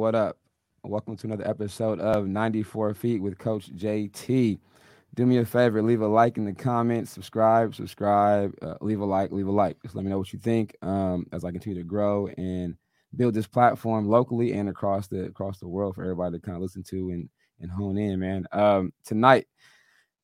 What up? Welcome to another episode of 94 Feet with Coach JT. Do me a favor, leave a like in the comments, subscribe, subscribe, uh, leave a like, leave a like. Just let me know what you think um, as I continue to grow and build this platform locally and across the across the world for everybody to kind of listen to and and hone in, man. Um, tonight,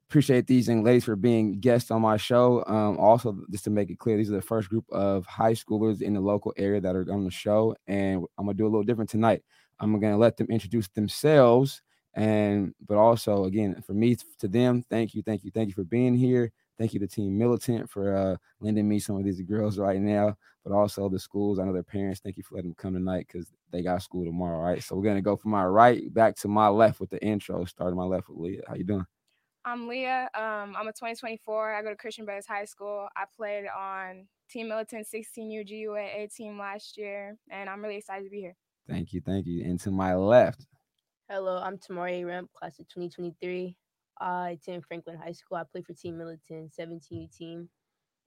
appreciate these young ladies for being guests on my show. Um, also, just to make it clear, these are the first group of high schoolers in the local area that are on the show, and I'm gonna do a little different tonight. I'm gonna let them introduce themselves, and but also again for me to them, thank you, thank you, thank you for being here. Thank you to Team Militant for uh, lending me some of these girls right now, but also the schools. I know their parents. Thank you for letting them come tonight because they got school tomorrow. Right, so we're gonna go from my right back to my left with the intro. Starting my left with Leah. How you doing? I'm Leah. Um, I'm a 2024. I go to Christian Brothers High School. I played on Team Militant 16U GUA team last year, and I'm really excited to be here. Thank you, thank you. And to my left, Hello, I'm Tamari Rumph, class of 2023. I attend Franklin High School. I play for Team Militant 17U team,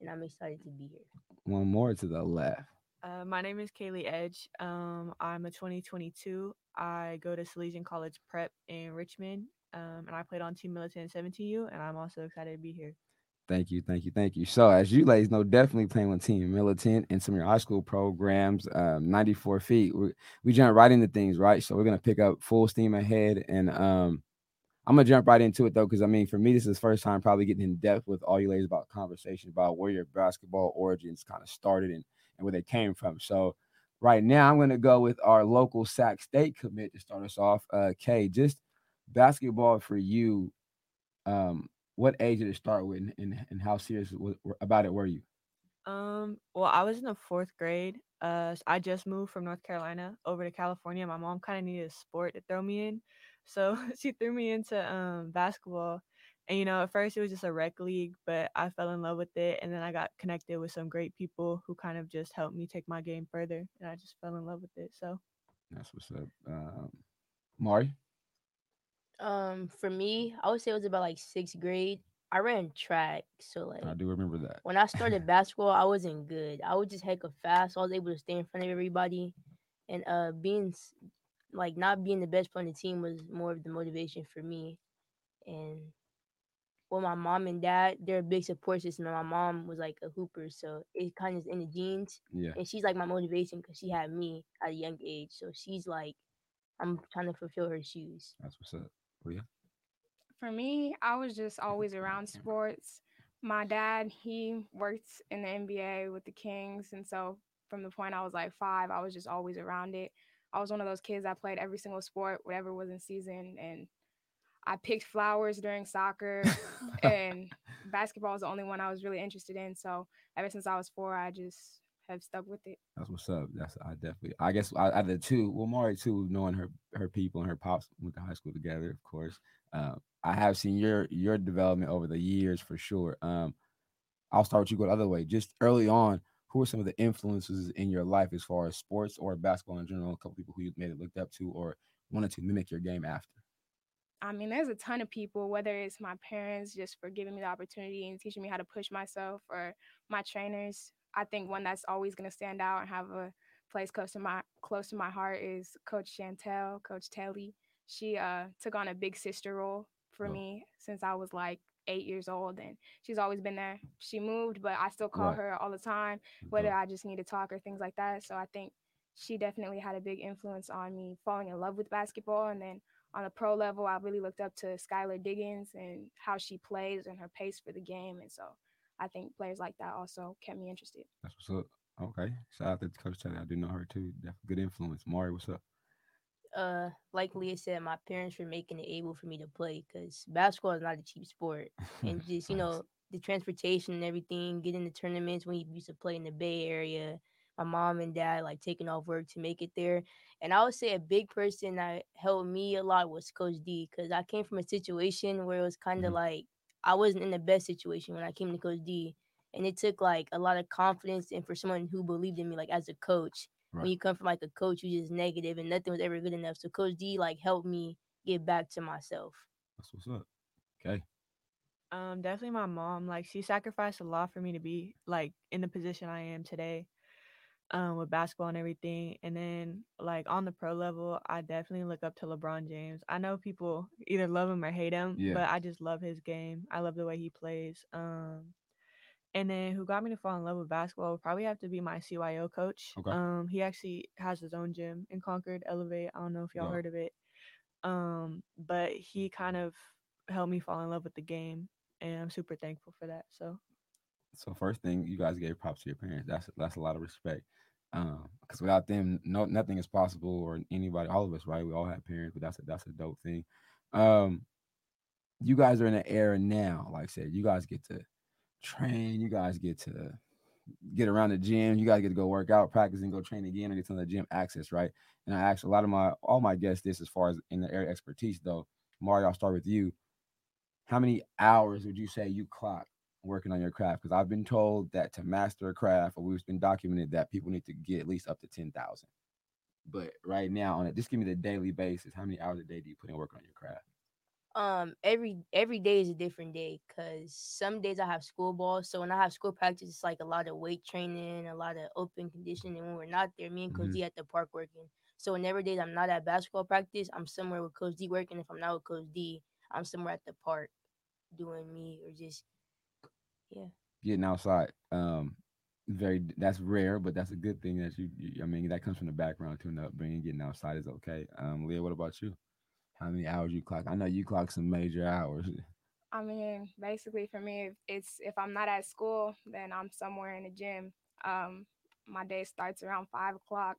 and I'm excited to be here. one more to the left. Uh, my name is Kaylie Edge. Um, I'm a 2022. I go to Salesian College Prep in Richmond, um, and I played on Team Militant 17U, and I'm also excited to be here. Thank you, thank you, thank you. So, as you ladies know, definitely playing with Team Militant and some of your high school programs, um, 94 feet. We, we jump right into things, right? So, we're to pick up full steam ahead. And um, I'm to jump right into it, though, because I mean, for me, this is the first time probably getting in depth with all you ladies about conversation about where your basketball origins kind of started and, and where they came from. So, right now, I'm to go with our local Sac State commit to start us off. Uh, Kay, just basketball for you. Um, what age did it start with, and, and, how serious about it were you? Um, well, I was in the fourth grade. Uh, I just moved from North Carolina over to California. My mom kind of needed a sport to throw me in, so she threw me into um basketball. And you know, at first it was just a rec league, but I fell in love with it, and then I got connected with some great people who kind of just helped me take my game further, and I just fell in love with it. So That's what's up. Um, Mari, Um, for me, I would say it was about like sixth grade. I ran track, so like I do remember that. when I started basketball, I wasn't good. I was just hecka fast. So I was able to stay in front of everybody, and uh, being like not being the best player on the team was more of the motivation for me. And well, my mom and dad, they're a big support system. And my mom was like a hooper, so it kind of is in the genes. Yeah, and she's like my motivation because she had me at a young age. So she's like, I'm trying to fulfill her shoes. that's what's up. Leah, For me, I was just always around sports. My dad, he worked in the NBA with the Kings, and so from the point I was like five, I was just always around it. I was one of those kids that played every single sport, whatever was in season, and I picked flowers during soccer, and basketball was the only one I was really interested in. So ever since I was four, I just have stuck with it. that's what's up. That's I definitely. I guess I, out of the two, well, Mari too, knowing her her people and her pops went to high school together, of course. Uh, I have seen your your development over the years for sure. Um, I'll start with you go the other way. Just early on, who are some of the influences in your life as far as sports or basketball in general? A couple people who you maybe looked up to or wanted to mimic your game after. I mean, there's a ton of people, whether it's my parents just for giving me the opportunity and teaching me how to push myself, or my trainers. I think one that's always going to stand out and have a place close to my close to my heart is Coach Chantel, Coach Telly. She uh, took on a big sister role for Oh. me since I was like eight years old, and she's always been there. She moved, but I still call Right. her all the time, whether. I just need to talk or things like that. So I think she definitely had a big influence on me falling in love with basketball, and then on the pro level, I really looked up to Skylar Diggins and how she plays and her pace for the game. And so I think players like that also kept me interested. That's what's up. Okay, shout out to Coach Taylor. I do know her too. Definitely good influence. Mari, what's up? Uh, like Leah said, my parents were making it able for me to play because basketball is not a cheap sport. And just, you know, the transportation and everything, getting the tournaments when you used to play in the Bay Area, my mom and dad like taking off work to make it there. And I would say a big person that helped me a lot was Coach D because I came from a situation where it was kind of Mhm. like I wasn't in the best situation when I came to Coach D. And it took like a lot of confidence and for someone who believed in me, like as a coach. Right. When you come from like a coach who's just negative and nothing was ever good enough. So Coach D like helped me get back to myself. That's what's up. Okay. Um, definitely my mom. Like she sacrificed a lot for me to be like in the position I am today. Um, with basketball and everything. And then like on the pro level, I definitely look up to LeBron James. I know people either love him or hate him, Yeah. but I just love his game. I love the way he plays. Um, and then who got me to fall in love with basketball would probably have to be my CYO coach. Okay. Um, he actually has his own gym in Concord, Elevate. I don't know if y'all Yeah. heard of it. Um, but he kind of helped me fall in love with the game, and I'm super thankful for that. So So first thing, you guys gave props to your parents. That's that's a lot of respect. Um, because without them, no nothing is possible, or anybody, all of us, right? We all have parents, but that's a that's a dope thing. Um, you guys are in an era now, like I said, you guys get to train, you guys get to get around the gym, you guys get to go work out, practice, and go train again, or get of the gym access, right? And I asked a lot of my all my guests this as far as in the area expertise, though. Mario, I'll start with you. How many hours would you say you clock working on your craft? Because I've been told that to master a craft, or we've been documented that people need to get at least up to ten thousand. But right now, on it, just give me the daily basis. How many hours a day do you put in work on your craft? um every every day is a different day because some days I have school ball. So when I have school practice, it's like a lot of weight training, a lot of open conditioning. And when we're not there, me and Coach Mhm. D at the park working. So whenever days I'm not at basketball practice, I'm somewhere with Coach D working. If I'm not with Coach D, I'm somewhere at the park doing me or just Getting outside. Um, very that's rare, but that's a good thing that you, you I mean, that comes from the background to an upbringing. Getting outside is okay. Um, Leah, what about you? How many hours you clock? I know you clock some major hours. I mean, basically for me, it's if I'm not at school, then I'm somewhere in the gym. Um, my day starts around five o'clock.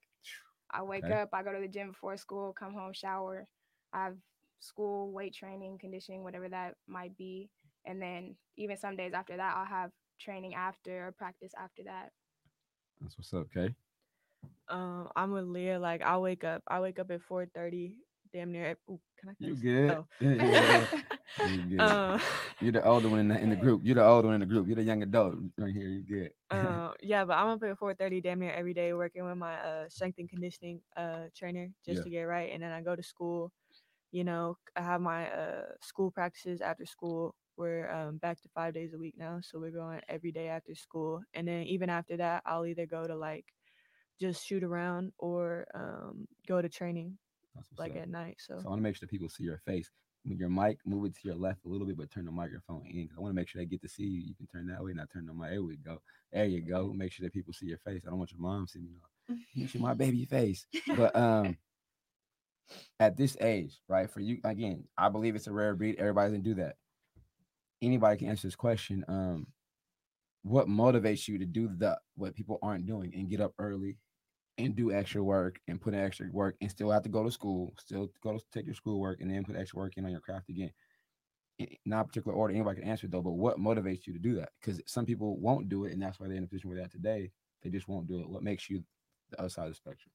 I wake Okay. up, I go to the gym before school, come home, shower. I have school, weight training, conditioning, whatever that might be, and then even some days after that, I'll have training after or practice after that. That's what's up, okay? um, I'm with Leah. Like I wake up, I wake up at 4:30, damn near. Ooh, can I? You good? Oh. Yeah, yeah, yeah. You good. Uh, You're the older one in the, in the group. You're the older one in the group. You're the young adult right here. You good? uh, yeah, but I'm up at 4:30, damn near every day, working with my uh, strength and conditioning uh, trainer just Yeah. to get right, and then I go to school. You know, I have my uh, school practices after school. We're um, back to five days a week now, so we're going every day after school, and then even after that, I'll either go to like just shoot around or um, go to training like up. at night. So, So I want to make sure that people see your face. With your mic, move it to your left a little bit, but turn the microphone in. I want to make sure they get to see you. You can turn that way, not turn the mic. There we go. There you go. Make sure that people see your face. I don't want your mom seeing me. No. You see my baby face. But um, at this age, right? For you, again, I believe it's a rare breed. Everybody doesn't do that. Anybody can answer this question. Um, what motivates you to do the what people aren't doing and get up early and do extra work and put in extra work and still have to go to school, still go to take your schoolwork and then put extra work in on your craft again. Not a particular order, anybody can answer though, but what motivates you to do that? Because some people won't do it, and that's why they're in a position where they're at today. They just won't do it. What makes you the other side of the spectrum?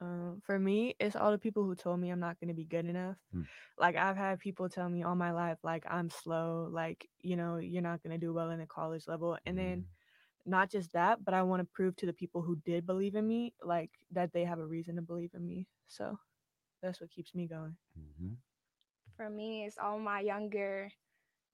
Um, for me, it's all the people who told me I'm not going to be good enough. Hmm. Like I've had people tell me all my life, like I'm slow, like you know, you're not going to do well in the college level. And then not just that, but I want to prove to the people who did believe in me, like that they have a reason to believe in me. So that's what keeps me going. Mhm. For me, it's all my younger,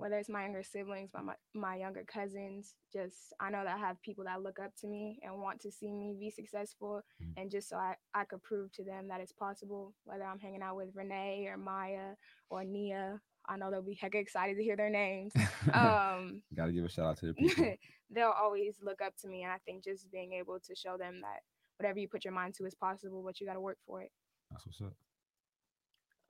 whether it's my younger siblings, my, my my younger cousins. Just I know that I have people that look up to me and want to see me be successful, Mhm. and just so I I could prove to them that it's possible. Whether I'm hanging out with Renee or Maya or Nia, I know they'll be heck excited to hear their names. Um, Got to give a shout out to the people. they'll always look up to me, and I think just being able to show them that whatever you put your mind to is possible, but you got to work for it. That's what's up.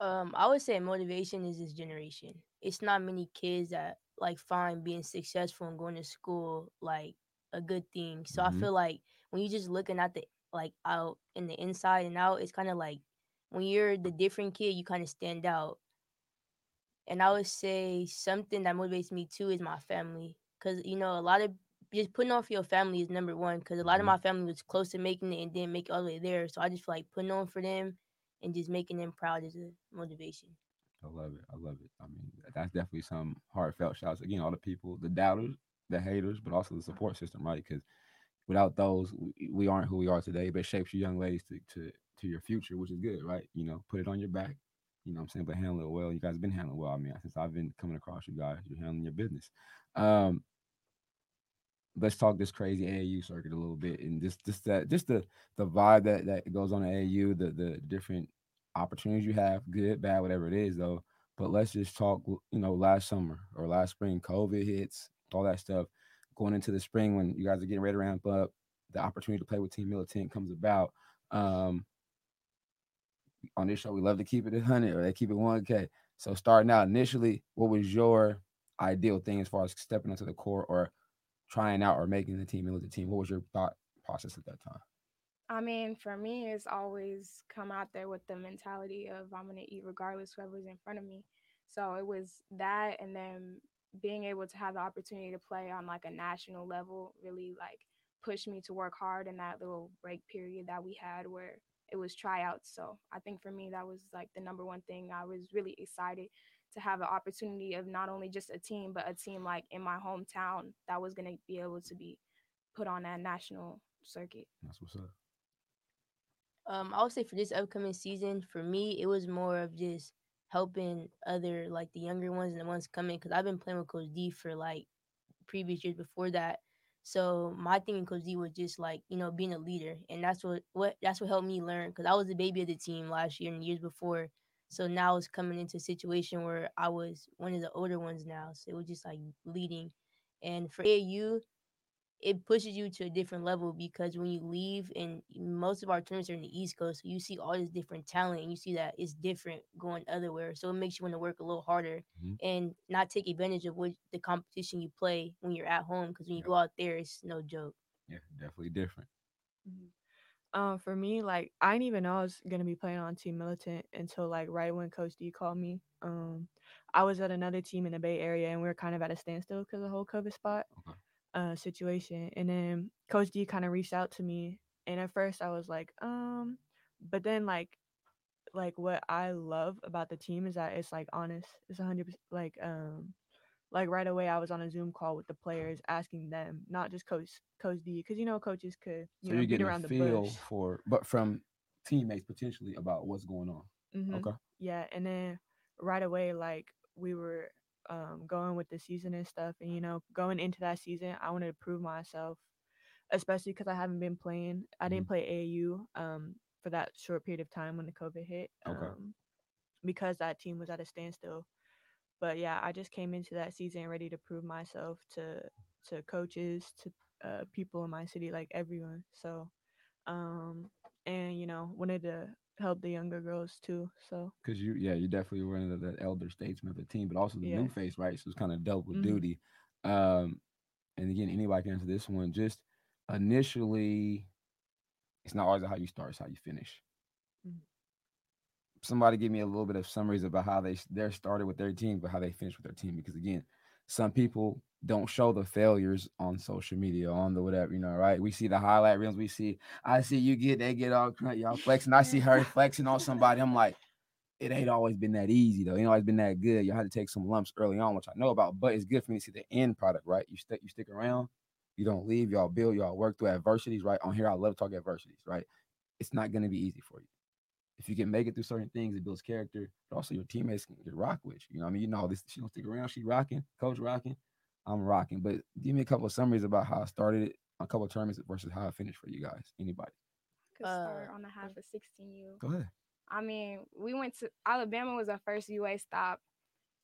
Um I would say motivation is this generation. It's not many kids that like find being successful and going to school like a good thing. So Mhm. I feel like when you're just looking at the like out in the inside and out, it's kind of like when you're the different kid, you kind of stand out. And I would say something that motivates me too is my family, because you know a lot of just putting on for your family is number one. Because a lot Mhm. of my family was close to making it and didn't make it all the way there, so I just feel like putting on for them and just making them proud is a motivation. I love it. I love it. I mean, that's definitely some heartfelt shouts. Again, all the people, the doubters, the haters, but also the support system, right? Because without those, we, aren't who we are today. But it shapes you young ladies to, to to your future, which is good, right? You know, put it on your back. You know what I'm saying? But handle it well. You guys have been handling well. I mean, since I've been coming across you guys, you're handling your business. Um, let's talk this crazy AAU circuit a little bit and just just that just the the vibe that that goes on at AAU, the the different opportunities you have, good, bad, whatever it is though. But let's just talk, you know, last summer or last spring, COVID hits, all that stuff. Going into the spring when you guys are getting ready to ramp up, the opportunity to play with Team Militant comes about. Um, on this show, we love to keep it 100 or they keep it 1K. So starting out initially, what was your ideal thing as far as stepping into the core or trying out or making the team Militant team? What was your thought process at that time? I mean, for me, it's always come out there with the mentality of I'm gonna eat regardless whoever's in front of me. So it was that, and then being able to have the opportunity to play on like a national level really like pushed me to work hard in that little break period that we had where it was tryouts. So I think for me that was like the number one thing. I was really excited to have an opportunity of not only just a team, but a team like in my hometown that was gonna be able to be put on that national circuit. That's what's up. Um, I would say for this upcoming season, for me, it was more of just helping other like the younger ones and the ones coming because I've been playing with Coach D for like previous years before that. So my thing in Coach D was just like you know being a leader, and that's what what that's what helped me learn because I was the baby of the team last year and years before. So now it's coming into a situation where I was one of the older ones now. So it was just like leading, and for AAU, it pushes you to a different level because when you leave and most of our tournaments are in the east coast so you see all this different talent and you see that it's different going otherwhere so it makes you want to work a little harder mm-hmm. and not take advantage of what the competition you play when you're at home because when you yep. go out there it's no joke yeah definitely different mm-hmm. um for me like i didn't even know i was gonna be playing on team militant until like right when coach d called me um i was at another team in the bay area and we were kind of at a standstill because of the whole covid spot okay uh, situation. And then Coach D kind of reached out to me, and at first I was like, um, but then like, like what I love about the team is that it's like honest. It's a hundred like um, like right away I was on a Zoom call with the players asking them, not just Coach Coach D, because you know coaches could you so know you're around a feel for, but from teammates potentially about what's going on. Mm-hmm. Okay. Yeah, and then right away like we were um, going with the season and stuff. And, you know, going into that season, I wanted to prove myself, especially because I haven't been playing. I didn't mm-hmm. play AAU um, for that short period of time when the COVID hit okay. um, because that team was at a standstill. But yeah, I just came into that season ready to prove myself to to coaches, to uh, people in my city, like everyone. So, um, and you know, wanted to help the younger girls too. So because you, yeah, you definitely were the, the elder statesman of the team, but also the yeah. new face, right? So it's kind of double mm-hmm. duty. Um, and again, anybody can answer this one. Just initially, it's not always how you start; it's how you finish. Mm-hmm. Somebody give me a little bit of summaries about how they they started with their team, but how they finished with their team. Because again, some people don't show the failures on social media, on the whatever, you know, right? We see the highlight reels. We see, I see you get, they get all y'all flexing. I see her flexing on somebody. I'm like, it ain't always been that easy though. It ain't always been that good. You had to take some lumps early on, which I know about, but it's good for me to see the end product, right? You stick, you stick around, you don't leave, y'all build, y'all work through adversities, right? On here, I love to talk adversities, right? It's not gonna be easy for you. If you can make it through certain things, it builds character, but also your teammates can get rock with you. You know, I mean, you know, this she don't stick around, she rocking, coach rocking. I'm rocking. But give me a couple of summaries about how I started it, a couple of tournaments versus how I finished for you guys. Anybody? Could start uh, on the half of 16U. Go ahead. I mean, we went to Alabama was our first UA stop,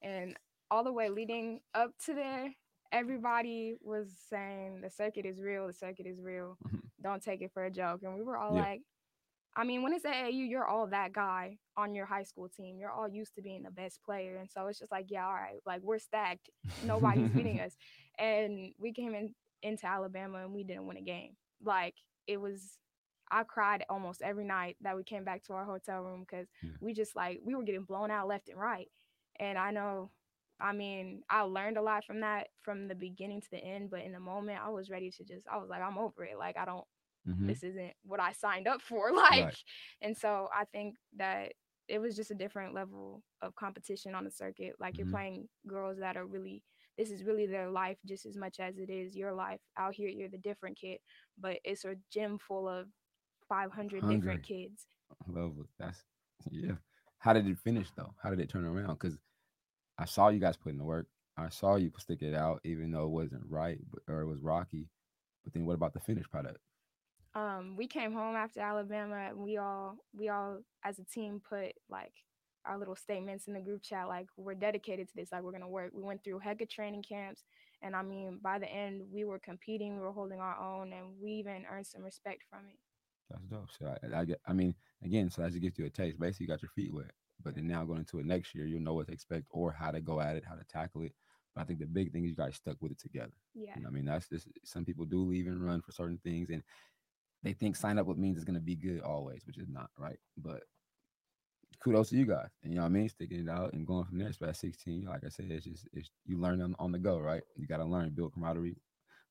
and all the way leading up to there, everybody was saying the circuit is real. The circuit is real. Mm-hmm. Don't take it for a joke. And we were all yeah. like, I mean, when it's AAU, you're all that guy on your high school team. You're all used to being the best player. And so it's just like, yeah, all right, like we're stacked. Nobody's beating us. And we came in into Alabama and we didn't win a game. Like it was I cried almost every night that we came back to our hotel room because yeah. we just like we were getting blown out left and right. And I know I mean, I learned a lot from that from the beginning to the end, but in the moment I was ready to just I was like, I'm over it. Like I don't mm-hmm. this isn't what I signed up for. Like, right. and so I think that it was just a different level of competition on the circuit. Like mm-hmm. you're playing girls that are really this is really their life just as much as it is your life. Out here, you're the different kid, but it's a gym full of 500 100. different kids. love it. That's yeah. How did it finish though? How did it turn around? Because I saw you guys putting the work. I saw you stick it out, even though it wasn't right, or it was rocky But then what about the finished product? Um, we came home after Alabama and we all we all as a team put like our little statements in the group chat like we're dedicated to this, like we're gonna work. We went through heck of training camps and I mean by the end we were competing, we were holding our own and we even earned some respect from it. That's dope. So I, I get. I mean, again, so as it gives you a taste, basically you got your feet wet. But then now going into it next year, you'll know what to expect or how to go at it, how to tackle it. But I think the big thing is you guys stuck with it together. Yeah. You know, I mean, that's just some people do leave and run for certain things, and they think sign up with means it's going to be good always, which is not right. But kudos to you guys, and you know what I mean, sticking it out and going from there. So at 16, like I said, it's just it's you learn on, on the go, right? You got to learn, build camaraderie.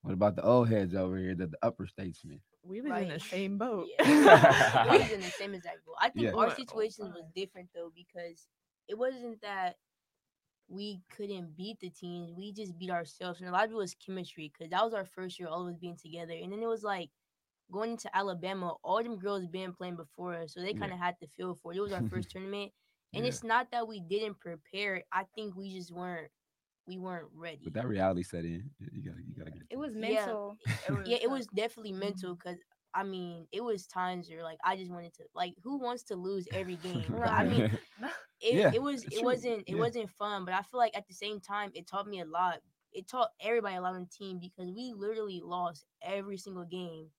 What about the old heads over here, the, the upper statesmen? We was in the same boat. Yeah. we was in the same exact boat. I think Yeah. our situation was different though because it wasn't that we couldn't beat the teams. We just beat ourselves, and a lot of it was chemistry because that was our first year all of us being together. And then it was like going into Alabama, all them girls been playing before us, so they kind of had to feel for it. It was our first tournament, and Yeah. it's not that we didn't prepare. I think we just weren't we weren't ready. But that reality set in. You you gotta, you gotta get. It to was Yeah. mental. yeah, it was definitely mm-hmm. mental because I mean, it was times where like I just wanted to like who wants to lose every game? But I mean, it, Yeah, it was it true. wasn't it Yeah. wasn't fun, but I feel like at the same time it taught me a lot. It taught everybody a lot on the team because we literally lost every single game,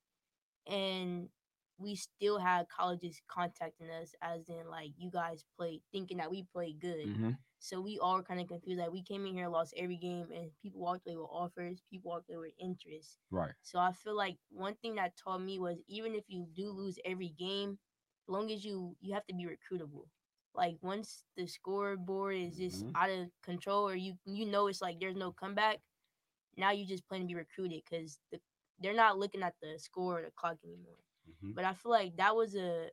and we still had colleges contacting us as in like you guys played thinking that we played good. Mhm. So we all kind of confused. Like we came in here, lost every game, and people walked away with offers. People walked away with interest. Right. So I feel like one thing that taught me was even if you do lose every game, as long as you you have to be recruitable. Like once the scoreboard is just Mhm. out of control, or you you know it's like there's no comeback, now you just plan to be recruited because the, they're not looking at the score or the clock anymore. Mhm. But I feel like that was a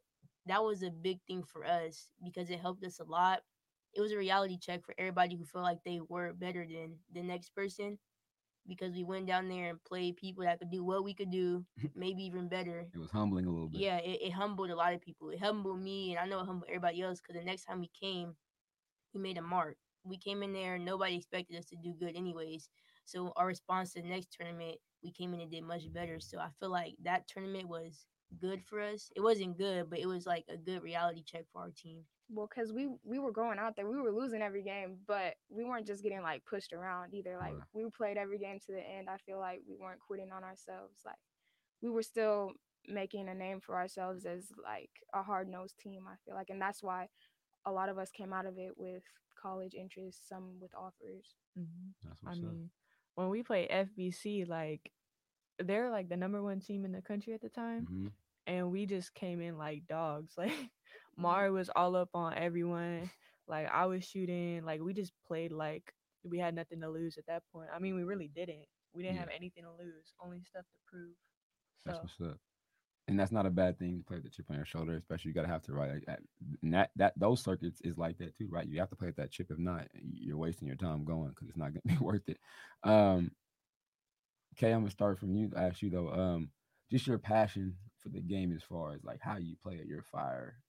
that was a big thing for us because it helped us a lot. It was a reality check for everybody who felt like they were better than the next person because we went down there and played people that could do what we could do, maybe even better. It was humbling a little bit. Yeah, it, it humbled a lot of people. It humbled me, and I know it humbled everybody else because the next time we came, we made a mark. We came in there, nobody expected us to do good, anyways. So our response to the next tournament, we came in and did much better. So I feel like that tournament was good for us. It wasn't good, but it was like a good reality check for our team. Well, because we we were going out there, we were losing every game, but we weren't just getting like pushed around either. Like we played every game to the end. I feel like we weren't quitting on ourselves. Like we were still making a name for ourselves as like a hard nosed team. I feel like, and that's why a lot of us came out of it with college interests, some with offers. Mhm. That's I what's mean, when we play FBC, like they're like the number one team in the country at the time, Mhm. and we just came in like dogs. Like Mari was all up on everyone. Like I was shooting. Like we just played like we had nothing to lose at that point. I mean, we really didn't. We didn't Yeah. have anything to lose, only stuff to prove. That's So what's up. And that's not a bad thing to play with the chip on your shoulder, especially you got to have to right. that that those circuits is like that too, right? You have to play with that chip. If not, you're wasting your time going because it's not gonna be worth it. Um, okay, I'm gonna start from you. Ask you though, um, just your passion for the game as far as like how you play it, your fire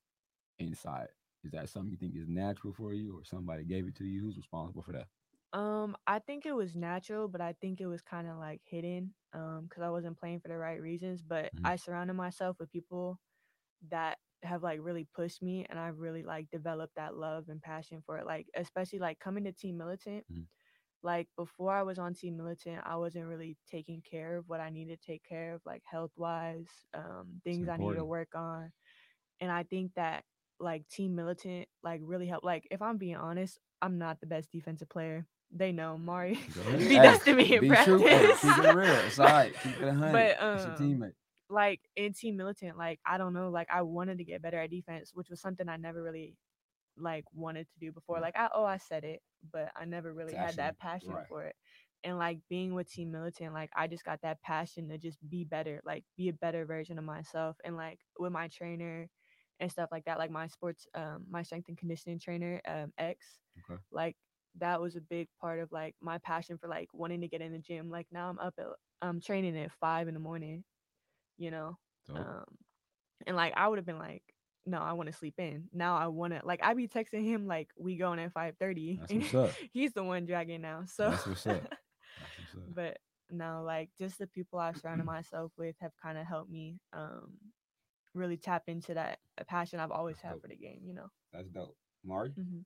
inside. Is that something you think is natural for you, or somebody gave it to you? Who's responsible for that? Um, I think it was natural, but I think it was kind of like hidden, um, because I wasn't playing for the right reasons. But Mhm. I surrounded myself with people that have like really pushed me, and I've really like developed that love and passion for it. Like especially like coming to Team Militant. Mhm. Like before I was on Team Militant, I wasn't really taking care of what I needed to take care of, like health wise, um, things I need to work on. And I think that like Team Militant like really helped. Like if I'm being honest, I'm not the best defensive player. They know Mari. Be Hey, nice to me in Be true. Keep it real. It's all right. Keep it a hundred. But, um, It's your teammate. like in Team Militant, like I don't know, like I wanted to get better at defense, which was something I never really like wanted to do before. Like I oh I said it, but I never really had actually- that passion right. for it. And like being with Team Militant, like I just got that passion to just be better, like be a better version of myself. And like with my trainer and stuff like that, like my sports um my strength and conditioning trainer, um X, Okay. like that was a big part of like my passion for like wanting to get in the gym. Like now I'm up at I'm training at five in the morning, you know. Dope. Um, and like I would have been like, no, I want to sleep in. Now I want to like I be texting him like we going at five thirty. That's what's up. He's the one dragging now. So That's what's up. That's what's up. but no, like just the people I've surrounded myself with have kind of helped me um really tap into that passion I've always That's had dope. for the game. You know. That's dope. Mari? hmm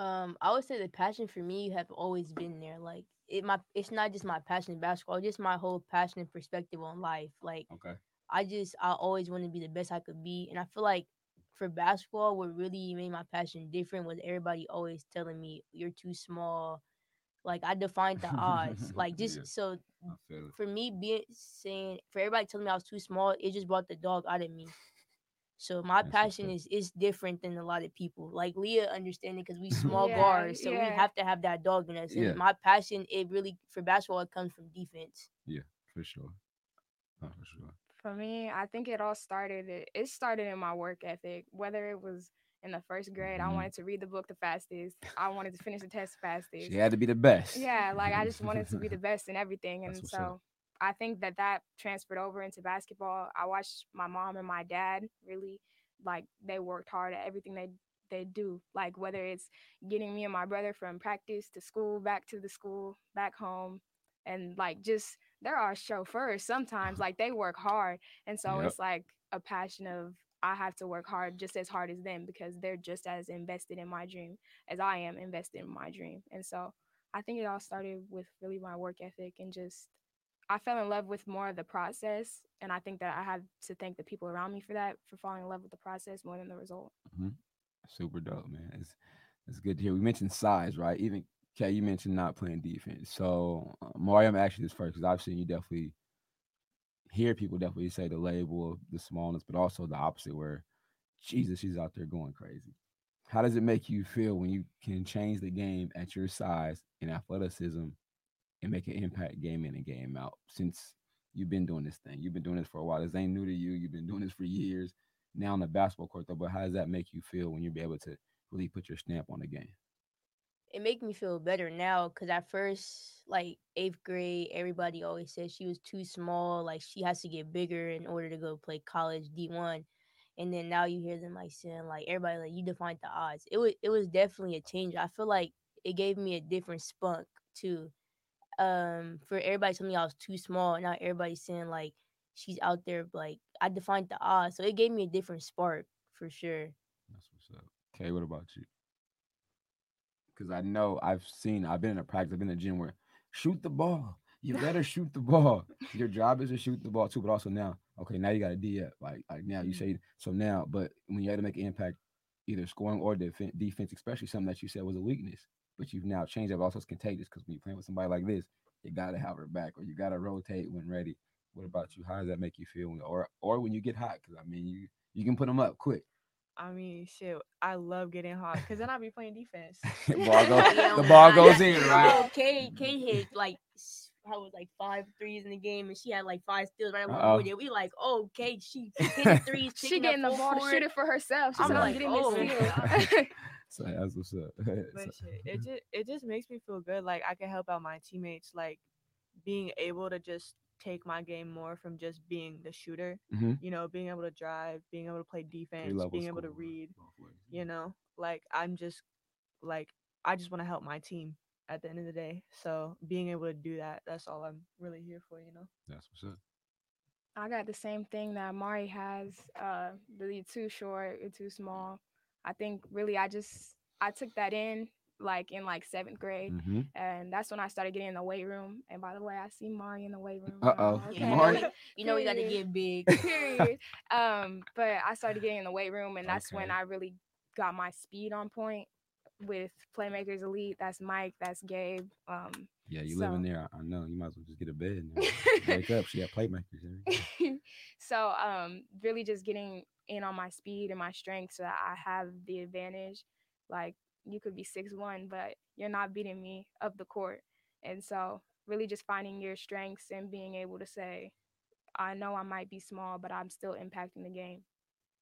Um, I would say the passion for me have always been there. Like it, my it's not just my passion in basketball, just my whole passion and perspective on life. Like Okay. I just I always want to be the best I could be, and I feel like for basketball, what really made my passion different was everybody always telling me you're too small. Like I defined the odds. Like just Yeah. so I feel it. for me being saying for everybody telling me I was too small, it just brought the dog out of me. So my That's passion up. is is different than a lot of people. Like Leah understanding because we small Yeah, guards, so we have to have that dog in us. And Yeah. my passion, it really for basketball, it comes from defense. Yeah, for sure. Oh, for sure. For me, I think it all started. It, it started in my work ethic. Whether it was in the first grade, Mhm. I wanted to read the book the fastest. I wanted to finish the test fastest. She had to be the best. Yeah, like I just wanted to be the best in everything, and what's up. so I think that that transferred over into basketball. I watched my mom and my dad really like they worked hard at everything they they do. Like whether it's getting me and my brother from practice to school, back to the school, back home, and like just there are chauffeurs sometimes like they work hard, and so Yep. it's like a passion of I have to work hard just as hard as them because they're just as invested in my dream as I am invested in my dream, and so I think it all started with really my work ethic and just I fell in love with more of the process. And I think that I have to thank the people around me for that, for falling in love with the process more than the result. Mm-hmm. Super dope, man. It's it's good to hear. We mentioned size, right? Even Kay, you mentioned not playing defense. So, uh, Mari, I'm actually this first because I've seen you definitely hear people definitely say the label of the smallness, but also the opposite, where Jesus, she's out there going crazy. How does it make you feel when you can change the game at your size and athleticism and make an impact game in and game out? Since you've been doing this thing, you've been doing this for a while. This ain't new to you. You've been doing this for years now on the basketball court, though. But how does that make you feel when you be able to really put your stamp on the game? It make me feel better now because at first, like eighth grade, everybody always said she was too small. Like she has to get bigger in order to go play college D one. And then now you hear them like saying like everybody like you defined the odds. It was it was definitely a change. I feel like it gave me a different spunk too. Um, for everybody telling me I was too small, now everybody's saying like she's out there like I defined the odds. So it gave me a different spark for sure. That's what's up. Okay, what about you? Because I know I've seen, I've been in a practice, I've been in a gym where shoot the ball. You better shoot the ball. Your job is to shoot the ball too, but also now, okay, now you got a D up. Like, like now you mm-hmm. say so now, but when you had to make an impact, either scoring or defen- defense, especially something that you said was a weakness, but you've now changed that. but Also, it's contagious because when you're playing with somebody like this, you gotta have her back or you gotta rotate when ready. What about you? How does that make you feel? When, or or when you get hot? Because I mean, you you can put them up quick. I mean, shit, I love getting hot because then I'll be playing defense. ball goes, the ball goes in, Bro, right? Kay, mm-hmm. Kay hit like s- I was like five threes in the game, and she had like five steals right Uh-oh. along with. We like, oh, Kay, she hitting threes, She getting the full ball to court. shoot it for herself. She I'm said, I'm like, getting oh, this steal. So that's what's up. But shit, it mm-hmm. just it just makes me feel good. Like I can help out my teammates. Like being able to just take my game more from just being the shooter. Mhm. You know, being able to drive, being able to play defense, being able to read. You know, like I'm just like I just want to help my team at the end of the day. So being able to do that, that's all I'm really here for. You know. That's what's up. I got the same thing that Mari has. Uh, really too short or too small. I think really I just I took that in like in like seventh grade, Mm-hmm. and that's when I started getting in the weight room. And by the way, I see Mari in the weight room. Uh-oh. I'm Mari- you know, we got to get big. period. um, but I started getting in the weight room, and that's when I really got my speed on point with Playmakers Elite. That's Mike. That's Gabe. Um, Yeah, you live in there. I I know. You might as well just get a bed. And wake up. She got playmakers. so um, really just getting in on my speed and my strength, so that I have the advantage. Like you could be six one, but you're not beating me up the court, and so really just finding your strengths and being able to say, I know I might be small, but I'm still impacting the game.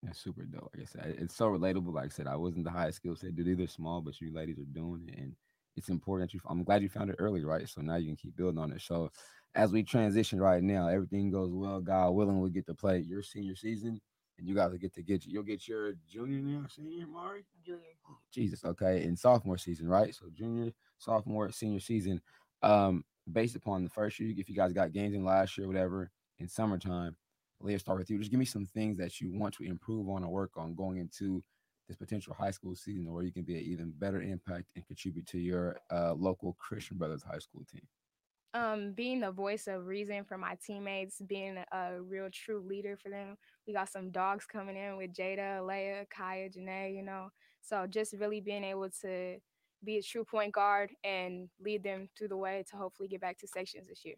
That's super dope. Like I said, it's so relatable. Like I said, I wasn't the highest skill set dude either, small, but you ladies are doing it, and it's important that you. I'm glad you found it early, right? So now you can keep building on it. So as we transition right now, everything goes well. God willing, we get to play your senior season, and you guys will get to get you'll get your junior now, senior, Mari. Junior. Jesus, okay, in sophomore season, right? So junior, sophomore, senior season. Um, based upon the first year, if you guys got games in last year, whatever, in summertime, Leah, start with you. Just give me some things that you want to improve on or work on going into this potential high school season where you can be an even better impact and contribute to your uh, local Christian Brothers high school team. Um, being the voice of reason for my teammates, being a real true leader for them. We got some dogs coming in with Jada, Leia, Kaya, Janae, you know. So just really being able to be a true point guard and lead them through the way to hopefully get back to sections this year.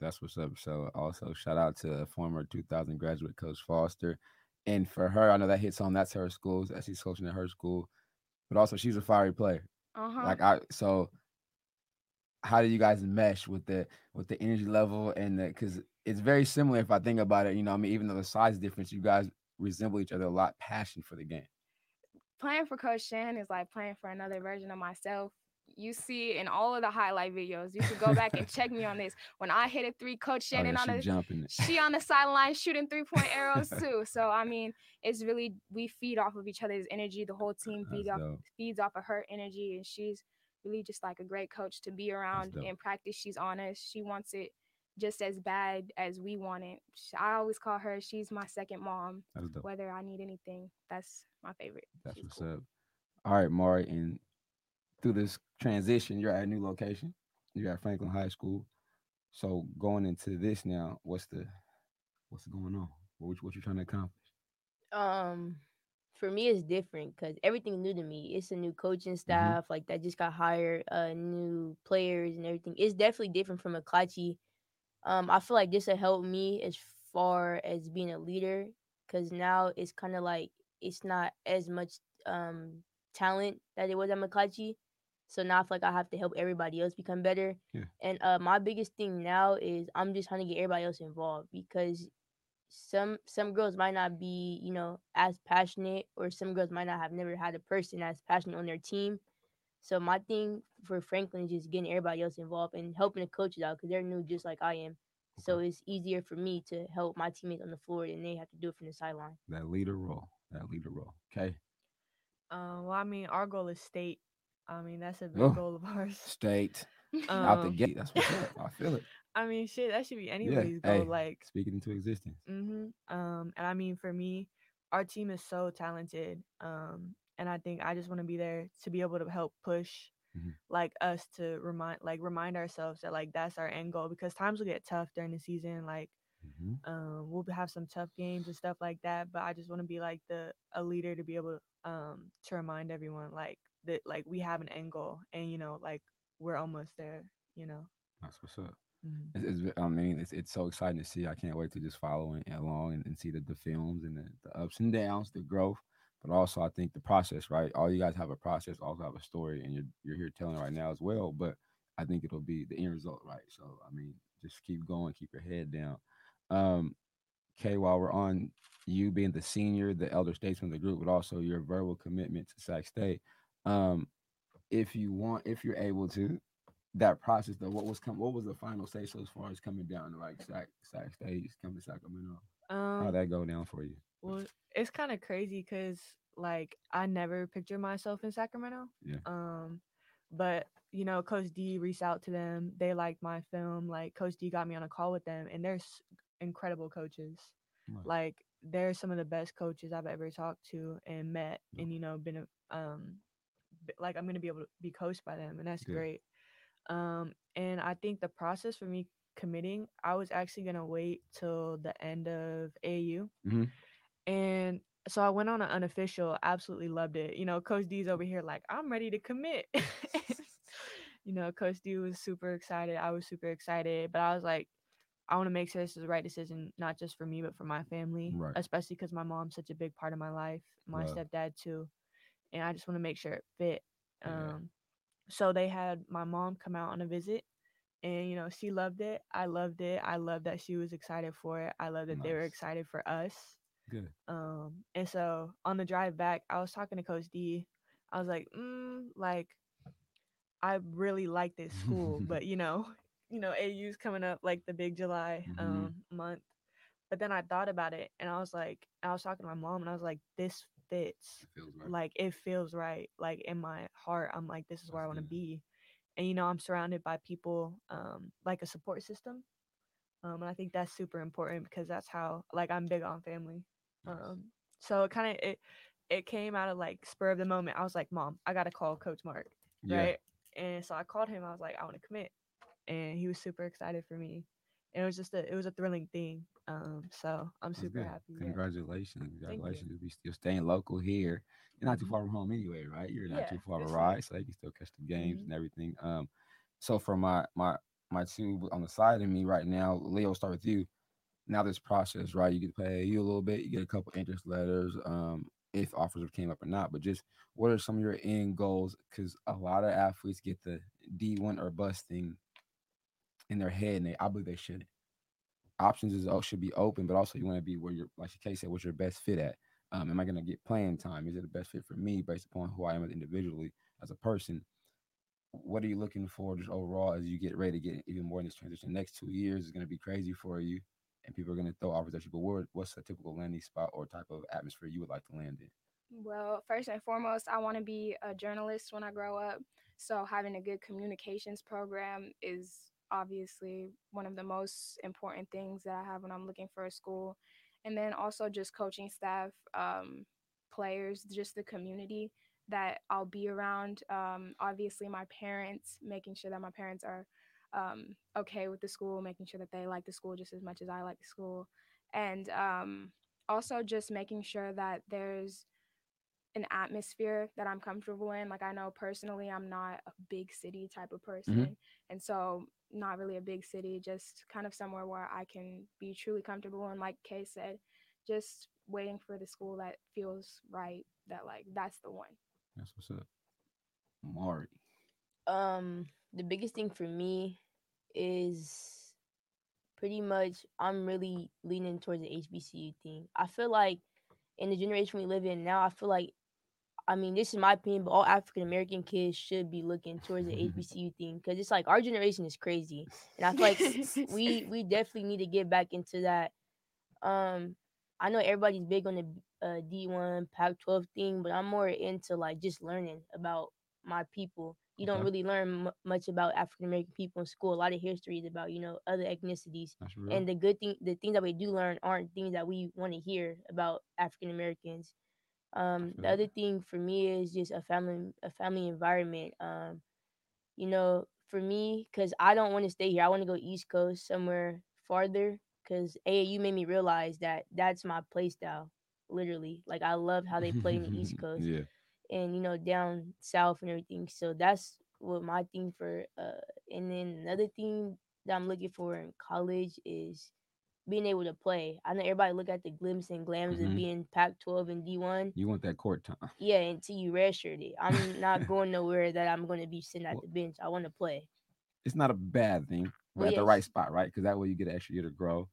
That's what's up. So also shout out to former 2000 graduate Coach Foster. And for her, I know that hits on that's her school. That she's coaching at her school, but also she's a fiery player. Uh-huh. Like I, so how do you guys mesh with the with the energy level and the because it's very similar if I think about it. You know, I mean, even though the size difference, you guys resemble each other a lot. Passion for the game. Playing for Coach Shan is like playing for another version of myself you see in all of the highlight videos. You can go back and check me on this. When I hit a three, Coach Oh, yeah, Shannon on the she on the sideline shooting three point arrows too. So I mean, it's really we feed off of each other's energy. The whole team feeds off feeds off of her energy, and she's really just like a great coach to be around dope. in practice. She's honest. She wants it just as bad as we want it. I always call her. She's my second mom. Whether I need anything, that's my favorite. That's She's what's cool. up. All right, Mari, and through this transition, you're at a new location. You're at Franklin High School. So going into this now, what's the what's going on? What you- what you trying to accomplish? Um, for me, it's different because everything new to me. It's a new coaching staff, like that just got hired, uh, new players and everything. It's definitely different from McClatchy. Um, I feel like this will help me as far as being a leader because now it's kind of like it's not as much um talent that it was at McClatchy. So now I feel like I have to help everybody else become better. Yeah. And uh, my biggest thing now is I'm just trying to get everybody else involved because some some girls might not be you know as passionate or some girls might not have never had a person as passionate on their team so my thing for franklin is just getting everybody else involved and helping the coaches out because they're new just like i am so it's easier for me to help my teammates on the floor than they have to do it from the sideline That leader role. That leader role. Okay. Uh, well, I mean, our goal is state. I mean, that's a big Oh. goal of ours. State out the Um, gate. That's what's up. I feel it. I mean, shit, that should be anybody's goal. hey. Like, speaking into existence. hmm Um, and I mean, for me, our team is so talented. Um, and I think I just want to be there to be able to help push, Mhm. like us to remind, like remind ourselves that like that's our end goal because times will get tough during the season. Like, Mhm. um, we'll have some tough games and stuff like that. But I just want to be like the a leader to be able um to remind everyone like that like we have an end goal and you know like we're almost there. You know. That's what's up. Mhm. It's, it's, I mean, it's it's so exciting to see. I can't wait to just follow along and, and see the, the films and the, the ups and downs, the growth, but also I think the process, right? All you guys have a process, also have a story, and you're you're here telling right now as well. But I think it'll be the end result, right? So I mean, just keep going, keep your head down. Um, Kay, while we're on you being the senior, the elder statesman of the group, but also your verbal commitment to Sac State. Um, if you want, if you're able to, that process though, what was com- what was the final say so as far as coming down to like Sac Sac State, coming to Sacramento? Um, How'd that go down for you? Well, it's kind of crazy because like I never pictured myself in Sacramento. Yeah. Um, but you know, Coach D reached out to them. They liked my film. Like Coach D got me on a call with them, and they're s- incredible coaches. Nice. Like they're some of the best coaches I've ever talked to and met, Yeah. and you know, been a, um, like I'm gonna be able to be coached by them, and that's Good. great. Um, and I think the process for me committing, I was actually gonna wait till the end of AU. Mhm. And so I went on an unofficial, absolutely loved it. You know, Coach D's over here like, I'm ready to commit. you know, Coach D was super excited. I was super excited, but I was like, I want to make sure this is the right decision, not just for me, but for my family, Right. especially because my mom's such a big part of my life, my Love. stepdad too. And I just want to make sure it fit. Um, so they had my mom come out on a visit and you know she loved it i loved it i loved that she was excited for it i love that they were excited for us Good. um and so on the drive back i was talking to coach d i was like mm, like i really like this school but you know you know au's coming up like the big july Mhm. um month but then i thought about it and i was like i was talking to my mom and i was like this fits It feels right. like it feels right like in my heart i'm like this is where i want to be and you know I'm surrounded by people um, like a support system, um, and I think that's super important because that's how like I'm big on family. Um, so it kind of it it came out of like spur of the moment. I was like, Mom, I gotta call Coach Mark, Yeah. right? And so I called him. I was like, I want to commit, and he was super excited for me. And it was just a it was a thrilling thing. Um, so I'm super happy. yeah. Congratulations. you. Congratulations. You'll be still staying local here. You're not too Mhm. far from home anyway, right? You're not Yeah, too far of a ride, so you can still catch the games Mhm. and everything. Um, so for my my my two on the side of me right now, Leah, start with you. Now this process, right? You get to pay you a little bit, you get a couple interest letters, um, if offers came up or not. But just what are some of your end goals? Because a lot of athletes get the D one or bust thing in their head, and they I believe they shouldn't options is should be open, but also you want to be where you're like Kay said, what's your best fit at? Um, am I going to get playing time? Is it the best fit for me based upon who I am individually as a person? What are you looking for just overall as you get ready to get even more in this transition? next two years is going to be crazy for you, and people are going to throw offers at you. But what's a typical landing spot or type of atmosphere you would like to land in? Well, first and foremost, I want to be a journalist when I grow up. So having a good communications program is obviously one of the most important things that I have when I'm looking for a school. And then also just coaching staff, um, players, just the community that I'll be around. Um, obviously, my parents, making sure that my parents are um, okay with the school, making sure that they like the school just as much as I like the school. And um, also just making sure that there's an atmosphere that I'm comfortable in. Like I know personally I'm not a big city type of person. And so not really a big city, just kind of somewhere where I can be truly comfortable and like Kay said, just waiting for the school that feels right, that like that's the one. That's what's up. Mari. Um, the biggest thing for me is pretty much I'm really leaning towards the HBCU thing. I feel like in the generation we live in now, I feel like I mean, this is my opinion, but all African American kids should be looking towards the HBCU thing because it's like our generation is crazy, and I feel like we we definitely need to get back into that. Um, I know everybody's big on the uh, D1 Pac-12 thing, but I'm more into like just learning about my people. You don't really learn m- much about African American people in school. A lot of history is about you know other ethnicities, and the good thing, the things that we do learn aren't things that we want to hear about African Americans. Um, the other thing for me is just a family, a family environment. Um, you know, for me, cause I don't want to stay here. I want to go East Coast somewhere farther. Cause AAU made me realize that that's my play style. Literally, like I love how they play in the East Coast yeah. and you know down south and everything. So that's what my thing for. Uh, and then another thing that I'm looking for in college is being able to play. I know everybody look at the glimpse and glams Mhm. of being Pac-12 and D1. You want that court time. Yeah, until you redshirt it. I'm not going nowhere that I'm going to be sitting at Well- the bench. I want to play. it's not a bad thing, Well, at the right spot, right? Because that way you get an extra year to grow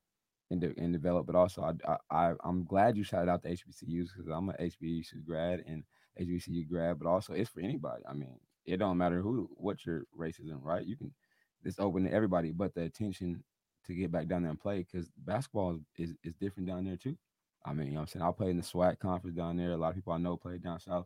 and de- and develop. But also, I, I I- I'm glad you shouted out the HBCUs because I'm an HBCU grad and HBCU grad, but also it's for anybody. I mean, it don't matter who what your race is in, right? You can it's open to everybody, but the attention to get back down there and play because basketball is, is is different down there too. I mean, you know what I'm saying? I play in the SWAC conference down there. A lot of people I know played down south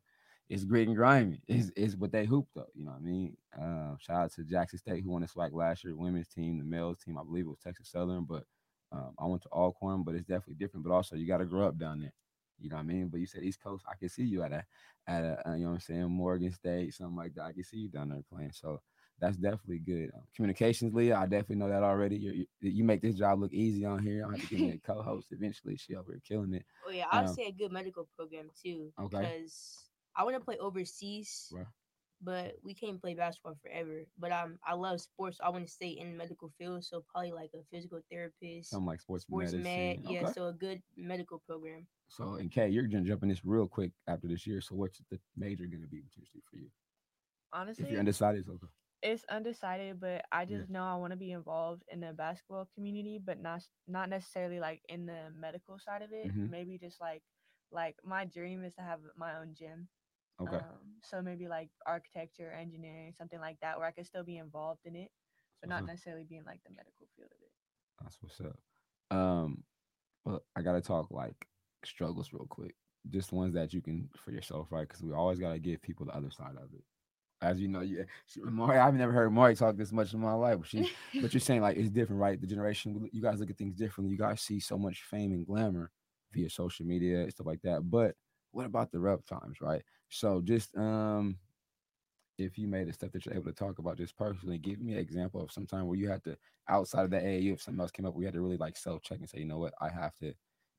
it's grit and grimy. It's, it's what they hoop though. You know what I mean? Uh, shout out to Jackson State who won the SWAC last year, women's team, the males team. I believe it was Texas Southern, but um, I went to Alcorn, but it's definitely different. But also you got to grow up down there. You know what I mean? But you said East Coast, I can see you at a at a uh, you know what I'm saying Morgan State, something like that. I can see you down there playing. So that's definitely good. Um, communications, Leah, I definitely know that already. You, you you make this job look easy on here. I have to get me a co-host eventually. She over here killing it. Oh yeah, I'd Um, say a good medical program too. Okay. Because I want to play overseas, Right. but we can't play basketball forever. But um, I love sports. I want to stay in the medical field, so probably like a physical therapist, Something like sports, sports medicine. med. Yeah, so a good medical program. So, and Kay, you're gonna jump in this real quick after this year. So, what's the major gonna be potentially for you? Honestly, If you're undecided, it's okay. It's undecided, but I Yeah. just know I want to be involved in the basketball community, but not not necessarily like in the medical side of it. Mhm. Maybe just like like my dream is to have my own gym. Okay. Um, so maybe like architecture, engineering, something like that, where I could still be involved in it, but not Mhm. necessarily be in like the medical field of it. That's what's up. Um, well, I gotta talk like struggles real quick. Just ones that you can for yourself, right? Because we always gotta give people the other side of it. As you know, Mari, I've never heard Mari talk this much in my life. But she, but you're saying like it's different, right? The generation, you guys look at things differently. You guys see so much fame and glamour via social media and stuff like that. But what about the rough times, right? So just um, if you made a stuff that you're able to talk about just personally, give me an example of some time where you had to outside of the AAU, if something else came up, we had to really like self check and say, you know what, I have to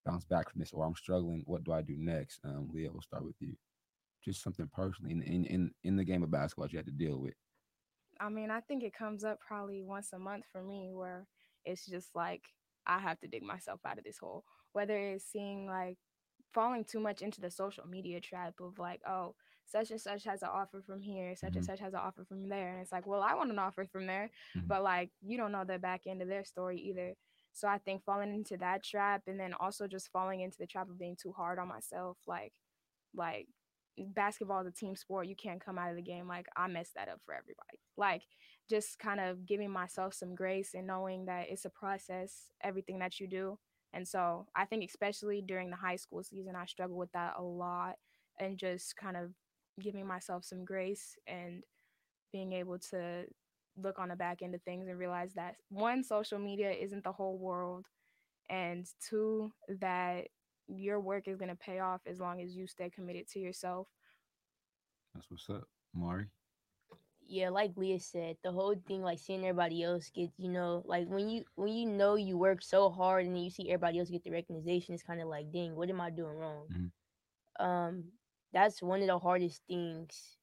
bounce back from this, or I'm struggling. What do I do next? Um, Leah, we'll start with you. Just something personally in in in, in the game of basketball you had to deal with. I mean, I think it comes up probably once a month for me where it's just like I have to dig myself out of this hole. Whether it's seeing like falling too much into the social media trap of like, oh, such and such has an offer from here, such Mhm. and such has an offer from there. And it's like, well, I want an offer from there, Mhm. but like you don't know the back end of their story either. So I think falling into that trap and then also just falling into the trap of being too hard on myself, like like basketball is a team sport. You can't come out of the game like I messed that up for everybody. Like just kind of giving myself some grace and knowing that it's a process, everything that you do. And so I think especially during the high school season, I struggle with that a lot and just kind of giving myself some grace and being able to look on the back end of things and realize that one, social media isn't the whole world. And two, that your work is going to pay off as long as you stay committed to yourself. That's what's up, Mari. yeah, like Leah said, the whole thing like seeing everybody else get, you know, like when you when you know you work so hard and then you see everybody else get the recognition, it's kind of like, dang, what am I doing wrong? Mhm. Um, that's one of the hardest things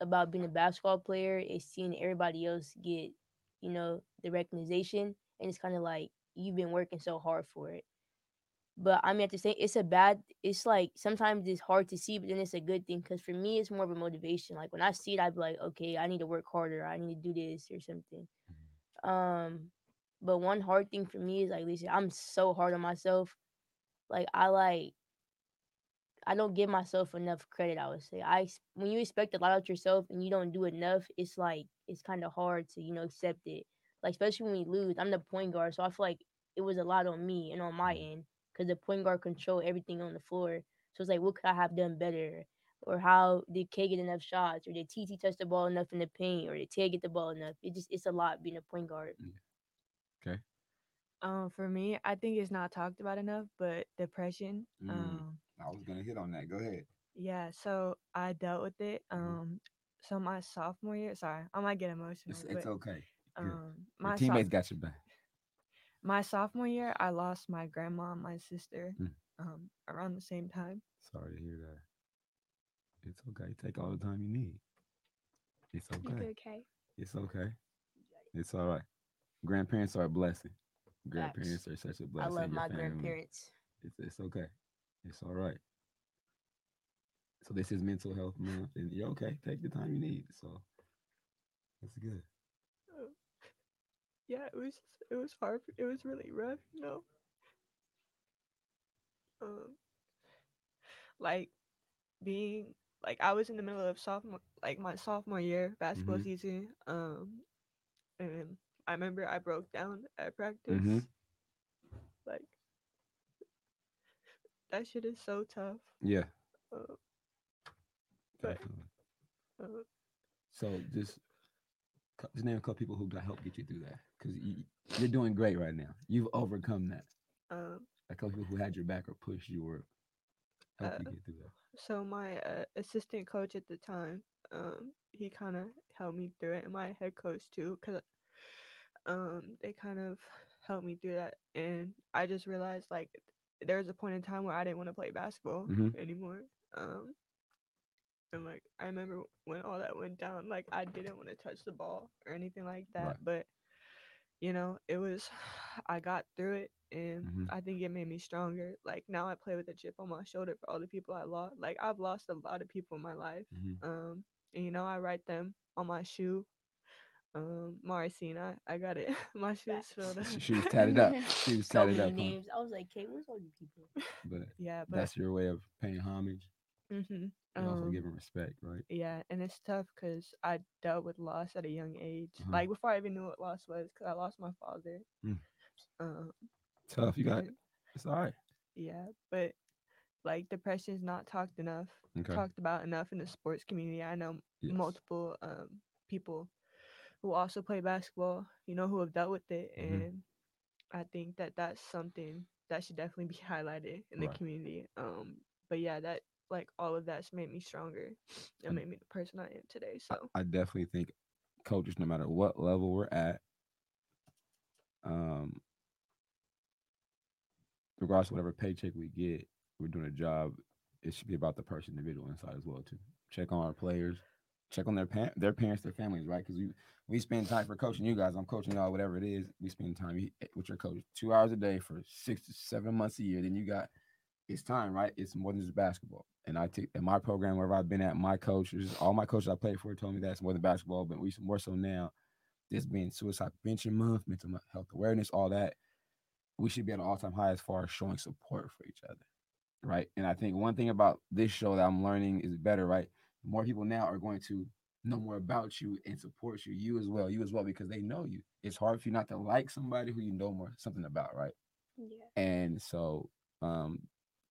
about being a basketball player is seeing everybody else get, you know, the recognition, and it's kind of like you've been working so hard for it. But I mean, at the same, it's a bad. It's like sometimes it's hard to see, but then it's a good thing because for me, it's more of a motivation. Like when I see it, I'd be like, okay, I need to work harder. I need to do this or something. Um, but one hard thing for me is like, listen, I'm so hard on myself. Like I like, I don't give myself enough credit. I would say, I when you expect a lot out yourself and you don't do enough, it's like it's kind of hard to you know accept it. Like especially when we lose, I'm the point guard, so I feel like it was a lot on me and on my end because the point guard control everything on the floor. So it's like, what could I have done better? Or how did K get enough shots? Or did TT touch the ball enough in the paint? Or did Tay get the ball enough? It just it's a lot being a point guard. Okay. Um, for me, I think it's not talked about enough, but depression. Mm. Um, I was gonna hit on that. Go ahead. yeah. So I dealt with it. Mhm. Um, so my sophomore year. Sorry, I might get emotional. It's, it's but, okay. Um, Your my teammates soph- got your back. My sophomore year, I lost my grandma and my sister. Mm. Um, around the same time. Sorry to hear that. It's okay. Take all the time you need. It's okay. good, Kay? It's okay. It's all right. Grandparents are a blessing. Grandparents are such a blessing. I love my family. grandparents. It's it's okay. It's all right. So this is mental health month, and you're okay. Take the time you need. So that's good. Yeah, it was it was hard. It was really rough, you know. Um, like being like I was in the middle of sophomore, like my sophomore year basketball Mhm. season. Um, and I remember I broke down at practice. Mhm. Like that shit is so tough. Yeah. Uh, But- Definitely. uh, So just just name a couple people who got help get you through that because you, you're doing great right now. You've overcome that. um, A couple people who had your back or pushed you or helped you Uh, get through that. so my uh, assistant coach at the time um he kind of helped me through it and my head coach too because um they kind of helped me through that and i just realized like there was a point in time where i didn't want to play basketball Mhm. anymore um and like i remember when all that went down like i didn't want to touch the ball or anything like that Right. but you know it was i got through it and Mhm. i think it made me stronger like now i play with a chip on my shoulder for all the people i lost like i've lost a lot of people in my life Mhm. um and you know i write them on my shoe um Marcina, I got it. my shoes filled up. She was tatted up. She was So tatted many up. huh? names. I was like, Kate, where's all these people? But yeah, but that's your way of paying homage hmm and also um, giving respect, right? yeah, and it's tough because I dealt with loss at a young age, Uh-huh. like before I even knew what loss was, because I lost my father. Mm. Um, Tough. You got and- it's all right. yeah, but like depression is not talked enough Okay. talked about enough in the sports community. I know Yes. multiple um, people who also play basketball, you know, who have dealt with it, Mhm. and I think that that's something that should definitely be highlighted in the Right. community. Um, but yeah, that like all of that's made me stronger and made me the person I am today. So I definitely think coaches, no matter what level we're at, um, regardless of whatever paycheck we get, we're doing a job. It should be about the person, individual inside as well too. Check on our players, check on their pa- their parents, their families, right? Because we we spend time for coaching you guys. I'm coaching y'all, whatever it is. We spend time with your coach two hours a day for six to seven months a year. Then you got it's time, right? It's more than just basketball. And I take in my program wherever I've been at, my coaches, all my coaches I played for told me that's more than basketball, but we more so now. This being suicide prevention month, mental health awareness, all that, we should be at an all-time high as far as showing support for each other. Right. And I think one thing about this show that I'm learning is better, right? More people now are going to know more about you and support you, you as well, you as well, because they know you. It's hard for you not to like somebody who you know more something about, right? Yeah. And so, um,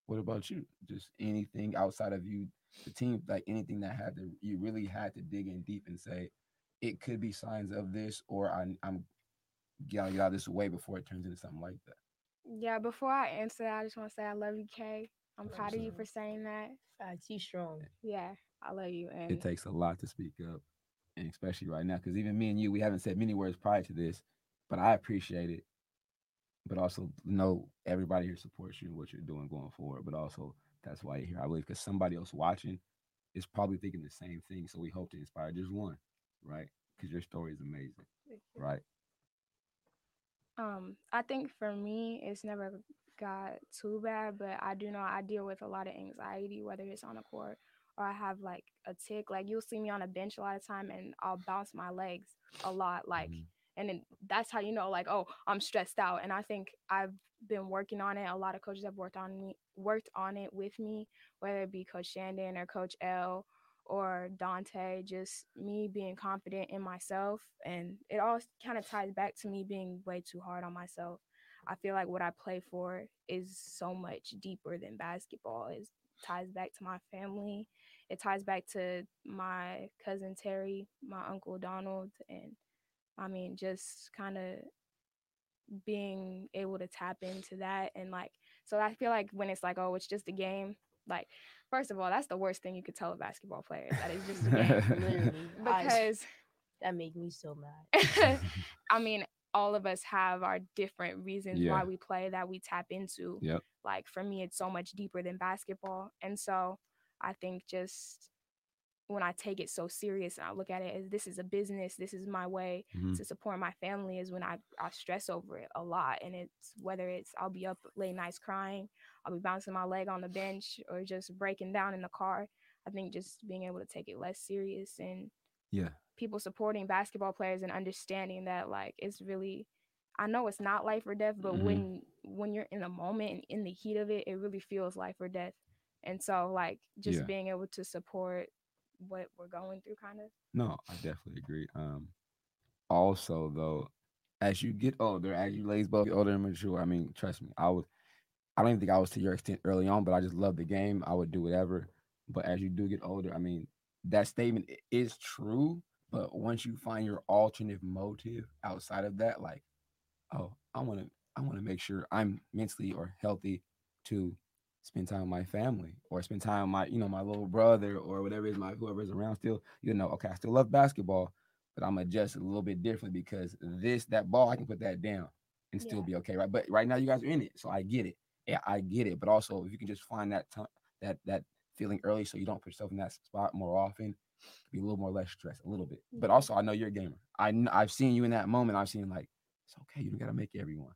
what about you? Just anything outside of you, the team, like anything that had to, you really had to dig in deep and say, it could be signs of this, or I, I'm gotta get out of this way before it turns into something like that. Yeah, before I answer that, I just want to say I love you, Kay. I'm Love proud of you you. for saying that. Facts, you strong. Yeah, I love you. And It takes a lot to speak up, and especially right now, because even me and you, we haven't said many words prior to this, but I appreciate it. But also know everybody here supports you and what you're doing going forward. But also that's why you're here, I believe, because somebody else watching is probably thinking the same thing. So we hope to inspire just one, right? Because your story is amazing, right? Um, I think for me, it's never got too bad, but I do know I deal with a lot of anxiety, whether it's on the court or I have like a tick. Like you'll see me on a bench a lot of time, and I'll bounce my legs a lot, like, Mhm. And then that's how you know, like, oh, I'm stressed out. And I think I've been working on it. A lot of coaches have worked on me, worked on it with me, whether it be Coach Shandon or Coach L or Dante, just me being confident in myself. And it all kind of ties back to me being way too hard on myself. I feel like what I play for is so much deeper than basketball. It ties back to my family. It ties back to my cousin Terry, my uncle Donald, and I mean, just kind of being able to tap into that. And like, so I feel like when it's like, oh, it's just a game, like, first of all, that's the worst thing you could tell a basketball player that it's just a game. Literally. I- because that make me so mad. I mean, all of us have our different reasons Yeah. why we play that we tap into. Yep. Like for me, it's so much deeper than basketball. And so I think just when I take it so serious and I look at it as this is a business, this is my way Mhm. to support my family is when I, I stress over it a lot. And it's whether it's I'll be up late nights crying, I'll be bouncing my leg on the bench or just breaking down in the car. I think just being able to take it less serious and Yeah. people supporting basketball players and understanding that like it's really I know it's not life or death, but Mhm. when when you're in the moment and in the heat of it, it really feels life or death. And so like just Yeah. being able to support what we're going through kind of. No, I definitely agree. Um, also though, as you get older, as you ladies both get older and mature, I mean, trust me, I was, I don't even think I was to your extent early on, but I just love the game. I would do whatever. But as you do get older, I mean, that statement is true. But once you find your alternative motive outside of that, like, oh, I want to, I want to make sure I'm mentally or healthy to spend time with my family or spend time with my, you know, my little brother or whatever is my whoever is around still, you know, okay, I still love basketball, but I'm adjust a little bit differently because this, that ball, I can put that down and still Yeah. be okay, right? But right now you guys are in it, so I get it. Yeah, I get it. But also if you can just find that time that that feeling early so you don't put yourself in that spot more often, be a little more less stressed, a little bit. But also I know you're a gamer. I I've seen you in that moment. I've seen like it's okay, you don't gotta make everyone.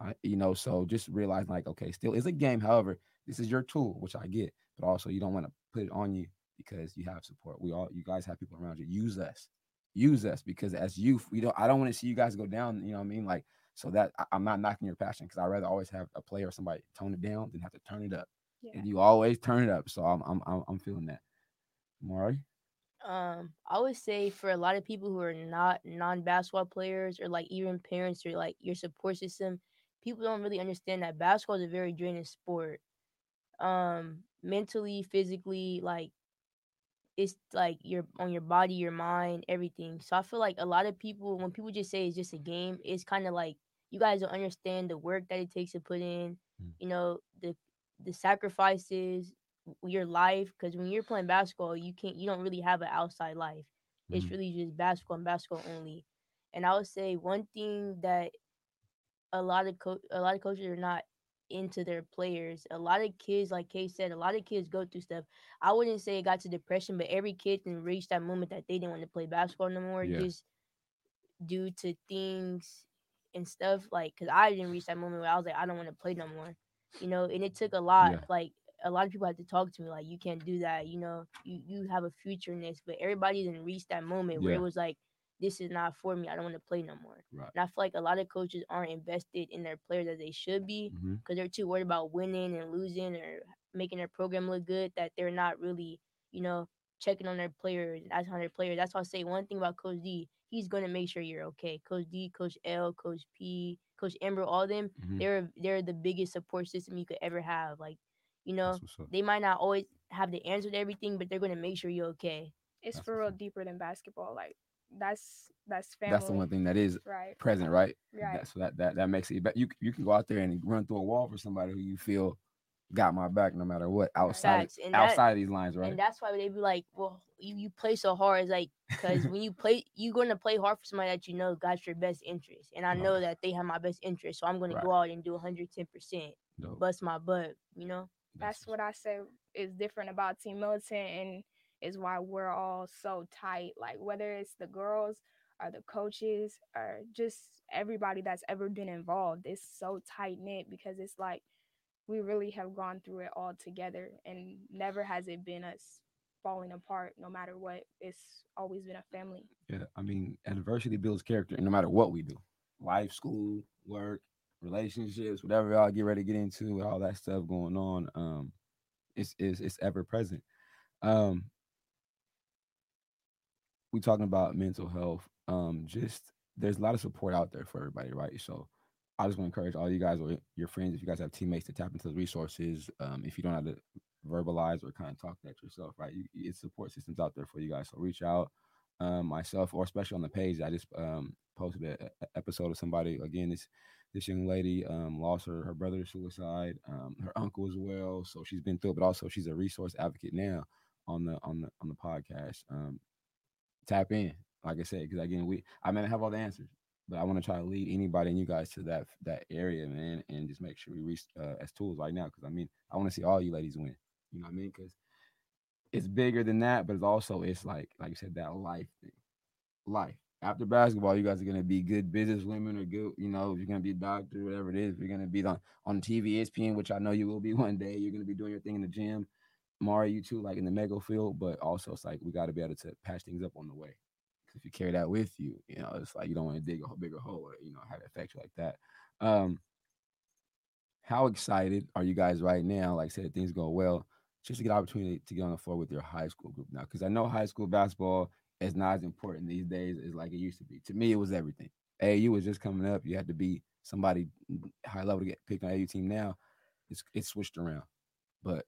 I, you know, so just realize like, okay, still is a game. However, this is your tool, which I get, but also you don't want to put it on you because you have support. We all, you guys have people around you. Use us, use us because as youth, we don't. I don't want to see you guys go down. You know what I mean? Like, so that I, I'm not knocking your passion because I would rather always have a player or somebody tone it down than have to turn it up. Yeah. And you always turn it up. So I'm, I'm, I'm, I'm feeling that. Mari, Um, I would say for a lot of people who are not non-basketball players or like even parents or like your support system, people don't really understand that basketball is a very draining sport. Um mentally, physically, like it's like your on your body, your mind, everything. So I feel like a lot of people when people just say it's just a game, it's kind of like you guys don't understand the work that it takes to put in, Mm. you know, the the sacrifices, your life because when you're playing basketball, you can't you don't really have an outside life. It's Mhm. really just basketball and basketball only. And I would say one thing that a lot of co- a lot of coaches are not into their players. A lot of kids, like Kay said, a lot of kids go through stuff. I wouldn't say it got to depression, but every kid can reach that moment that they didn't want to play basketball no more, Yeah. just due to things and stuff. Like, cause I didn't reach that moment where I was like, I don't want to play no more, you know. And it took a lot. Yeah. Like, a lot of people had to talk to me, like, you can't do that, you know. You you have a future in this, but everybody didn't reach that moment where it was like, this is not for me. I don't want to play no more. Right. And I feel like a lot of coaches aren't invested in their players as they should be because they're too worried about winning and losing or making their program look good that they're not really, you know, checking on their players. That's on their players. That's why I say one thing about Coach D, he's gonna make sure you're okay. Coach D, Coach L, Coach P, Coach Amber, all them, Mhm. they're they're the biggest support system you could ever have. Like, you know, That's what's up. they might not always have the answer to everything, but they're gonna make sure you're okay. It's That's for what's real deeper than basketball. Like that's that's family. That's the one thing that is Right. present, right? Right. That, so that, that that makes it. But you you can go out there and run through a wall for somebody who you feel got my back no matter what outside Facts. That- outside of these lines, right? And that's why they be like, well, you, you play so hard. It's like, because when you play, you're going to play hard for somebody that you know got your best interest. And I know Right. that they have my best interest. So I'm going Right. to go out and do 110%, bust my butt, you know? That's what I say is different about Team Militant and is why we're all so tight. Like whether it's the girls or the coaches or just everybody that's ever been involved, it's so tight knit because it's like we really have gone through it all together and never has it been us falling apart no matter what. It's always been a family. Yeah, I mean, adversity builds character, no matter what we do, life, school, work, relationships, whatever y'all get ready to get into, all that stuff going on, um, it's it's it's ever present. Um, we talking about mental health. Um, just there's a lot of support out there for everybody, right? So I just want to encourage all you guys or your friends, if you guys have teammates, to tap into the resources. Um, if you don't have to verbalize or kind of talk that yourself, right? You, it's support systems out there for you guys. So reach out um, myself, or especially on the page. I just um, posted an episode of somebody again. This this young lady um, lost her her brother to suicide, um, her uncle as well. So she's been through it, but also she's a resource advocate now on the on the on the podcast. Um, tap in, like I said, because again, we I may not have all the answers, but I want to try to lead anybody and you guys to that that area, man, and just make sure we reach uh, as tools right now. Because I mean, I want to see all you ladies win. You know what I mean? Because it's bigger than that, but it's also it's like like you said that life thing. Life after basketball, you guys are gonna be good business women or good, you know, you're gonna be a doctor, whatever it is. You're gonna be on on TV, ESPN, which I know you will be one day. You're gonna be doing your thing in the gym. Mari, you too, like in the mega field, but also it's like we got to be able to patch things up on the way. 'Cause if you carry that with you, you know, it's like you don't want to dig a bigger hole or you know have it affect you like that. Um, how excited are you guys right now? Like I said, things go well, just to get opportunity to get on the floor with your high school group now. Because I know high school basketball is not as important these days as like it used to be. To me, it was everything. AAU was just coming up. You had to be somebody high level to get picked on AAU team. Now it's it's switched around. But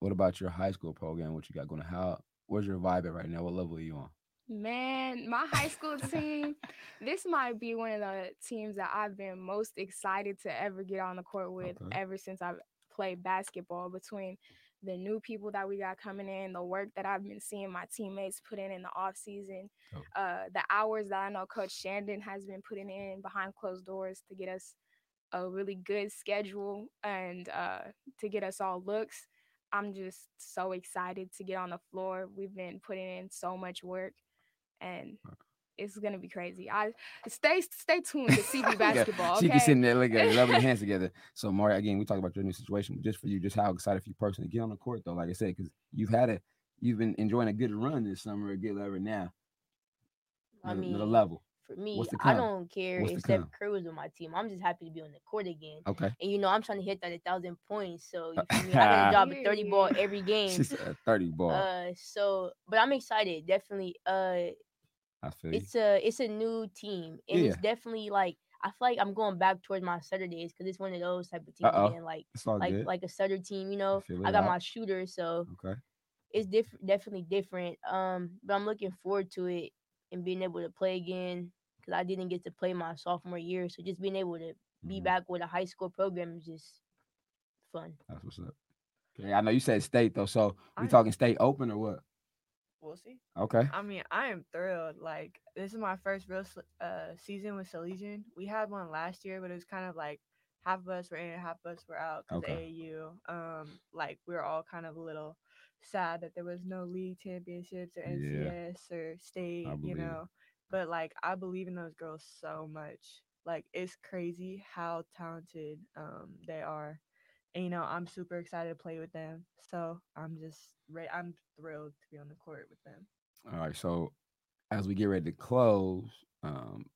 what about your high school program? What you got going? How where's your vibe at right now? What level are you on? Man, my high school team, this might be one of the teams that I've been most excited to ever get on the court with Okay. ever since I've played basketball. Between the new people that we got coming in, the work that I've been seeing my teammates put in in the off season, Dope. uh, the hours that I know Coach Shandon has been putting in behind closed doors to get us a really good schedule and uh, to get us all looks. I'm just so excited to get on the floor. We've been putting in so much work and it's gonna be crazy. I stay stay tuned to CB Yeah, basketball. She okay? be sitting there looking at it, rubbing her hands together. So, Mari, again, we talk about your new situation, but just for you, just how excited for you personally get on the court, though. Like I said, because you've had a, you've been enjoying a good run this summer, a good level now, I another, mean, another level. For me, I don't care What's to if Steph? Curry was on my team. I'm just happy to be on the court again. Okay, And you know, I'm trying to hit that a thousand points. So you Uh, feel me? I got a job a 30 ball every game. she's a thirty ball. Uh, so but I'm excited. Definitely. Uh, I feel you. it's a it's a new team, and it's definitely like I feel like I'm going back towards my Sutter days because it's one of those type of teams Uh-oh. again, like It's all like good. like a Sutter team. You know, feel I got out. my shooter, so okay. it's different, definitely different. Um, but I'm looking forward to it and being able to play again because I didn't get to play my sophomore year, so just being able to be Mhm. back with a high school program is just fun. That's what's up. Okay, I know you said state though, so we I'm- talking state open or what? We'll see. Okay. I mean, I am thrilled. Like, this is my first real uh, season with Salesian. We had one last year, but it was kind of like half of us were in, half of us were out because Okay. AAU. Um, like we were all kind of a little sad that there was no league championships or Yeah. NCS or state, you believe it. know. But like, I believe in those girls so much. Like, it's crazy how talented um they are. And you know, I'm super excited to play with them. So I'm just ready. I'm thrilled to be on the court with them. All right. So as we get ready to close, um,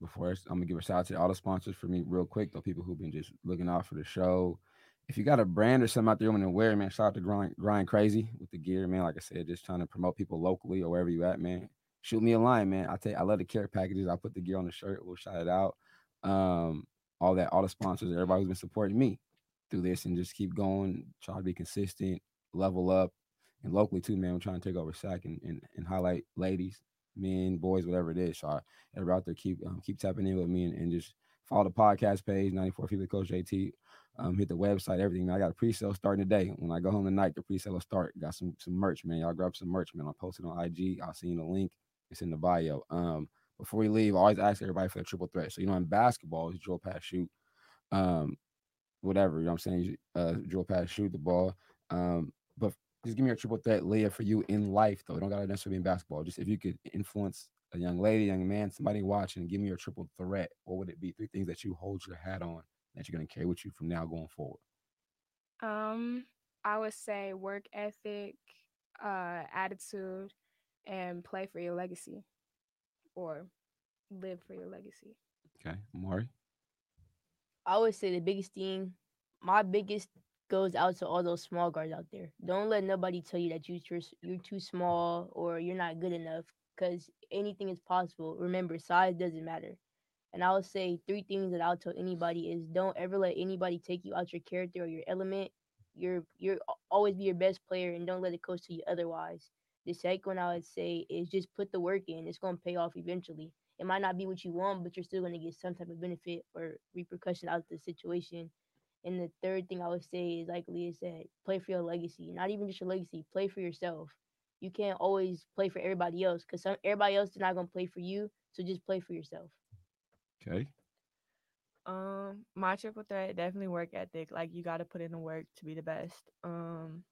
before I, am gonna give a shout out to all the sponsors for me real quick, though people who've been just looking out for the show. If you got a brand or something out there you want to wear, man, shout out to Grind, Grind Crazy with the gear, man. Like I said, just trying to promote people locally or wherever you at, man. Shoot me a line, man. I take I love the care packages. I put the gear on the shirt. We'll shout it out. Um, all that, all the sponsors, everybody who's been supporting me through this and just keep going, try to be consistent, level up, and locally too, man. We're trying to take over SAC and, and, and highlight ladies, men, boys, whatever it is. So I, everybody out there keep um, keep tapping in with me and, and just follow the podcast page, 94 Feet with Coach JT. Um, hit the website, everything. Man, I got a pre-sale starting today. When I go home tonight, the pre-sale will start. Got some some merch, man. Y'all grab some merch, man. I'll post it on IG. I'll send you the link. It's in the bio. Um, before we leave, I always ask everybody for the triple threat. So you know, in basketball, it's drill pass shoot. Um, whatever, you know what I'm saying? Uh drill pass, shoot the ball. Um, but just give me a triple threat, Leah, for you in life, though. Don't gotta necessarily be in basketball. Just if you could influence a young lady, young man, somebody watching, give me your triple threat. What would it be? Three things that you hold your hat on that you're gonna carry with you from now going forward. Um, I would say work ethic, uh, attitude, and play for your legacy, or live for your legacy. Okay, Mari. I would say the biggest thing, my biggest goes out to all those small guards out there. Don't let nobody tell you that you you're, you're too small or you're not good enough because anything is possible. Remember, size doesn't matter. And I would say three things that I'll tell anybody is don't ever let anybody take you out your character or your element. You're you're always be your best player and don't let it coach to you otherwise. The second one I would say is just put the work in. It's gonna pay off eventually. It might not be what you want, but you're still gonna get some type of benefit or repercussion out of the situation. And the third thing I would say is like Leah said, play for your legacy. Not even just your legacy, play for yourself. You can't always play for everybody else because some everybody else is not gonna play for you. So just play for yourself. Okay. Um, my triple threat definitely work ethic. Like you got to put in the work to be the best. Um,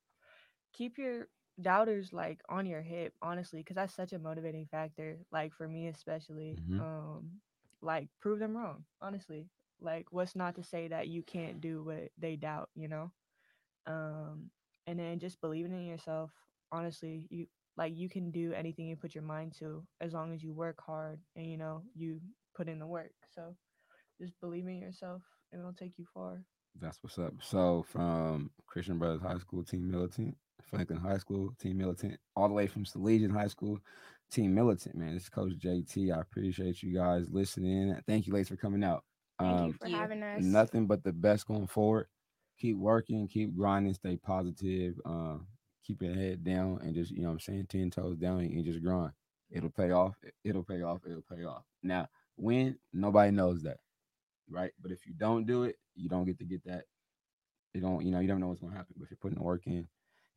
keep your doubters like on your hip, honestly, because that's such a motivating factor. Like for me especially. Mhm. Um, like prove them wrong. Honestly, like what's not to say that you can't do what they doubt. You know. Um, and then just believing in yourself. Honestly, you like you can do anything you put your mind to as long as you work hard and you know you put in the work. So just believe in yourself and it'll take you far. That's what's up. So from Christian Brothers High School Team Militant, Franklin High School Team Militant, all the way from Salesian High School Team Militant, man. This is Coach JT. I appreciate you guys listening. Thank you, ladies, for coming out. Thank you Um, for you. having us. nothing but the best going forward. Keep working, keep grinding, stay positive, uh, keep your head down, and just you know what I'm saying, ten toes down and just grind. It'll pay off. It'll pay off. It'll pay off. Now, when nobody knows that, right? But if you don't do it, you don't get to get that. You don't, you know, you don't know what's gonna happen. But if you're putting the work in,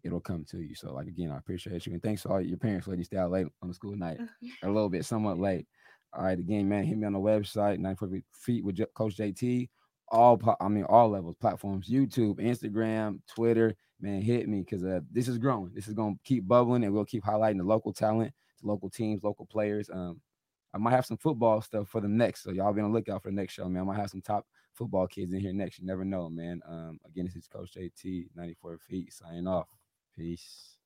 it'll come to you. So, like again, I appreciate you and thanks to all your parents letting you stay out late on the school night, a little bit, somewhat late. All right, again, man, hit me on the website, 94 feet with Coach JT. All, I mean, all levels, platforms, YouTube, Instagram, Twitter. Man, hit me because uh, this is growing. This is gonna keep bubbling, and we'll keep highlighting the local talent, the local teams, local players. Um, I might have some football stuff for the next, so y'all be on the lookout for the next show, man. I might have some top football kids in here next. You never know, man. Um, again, this is Coach JT, 94 feet, signing off. Peace.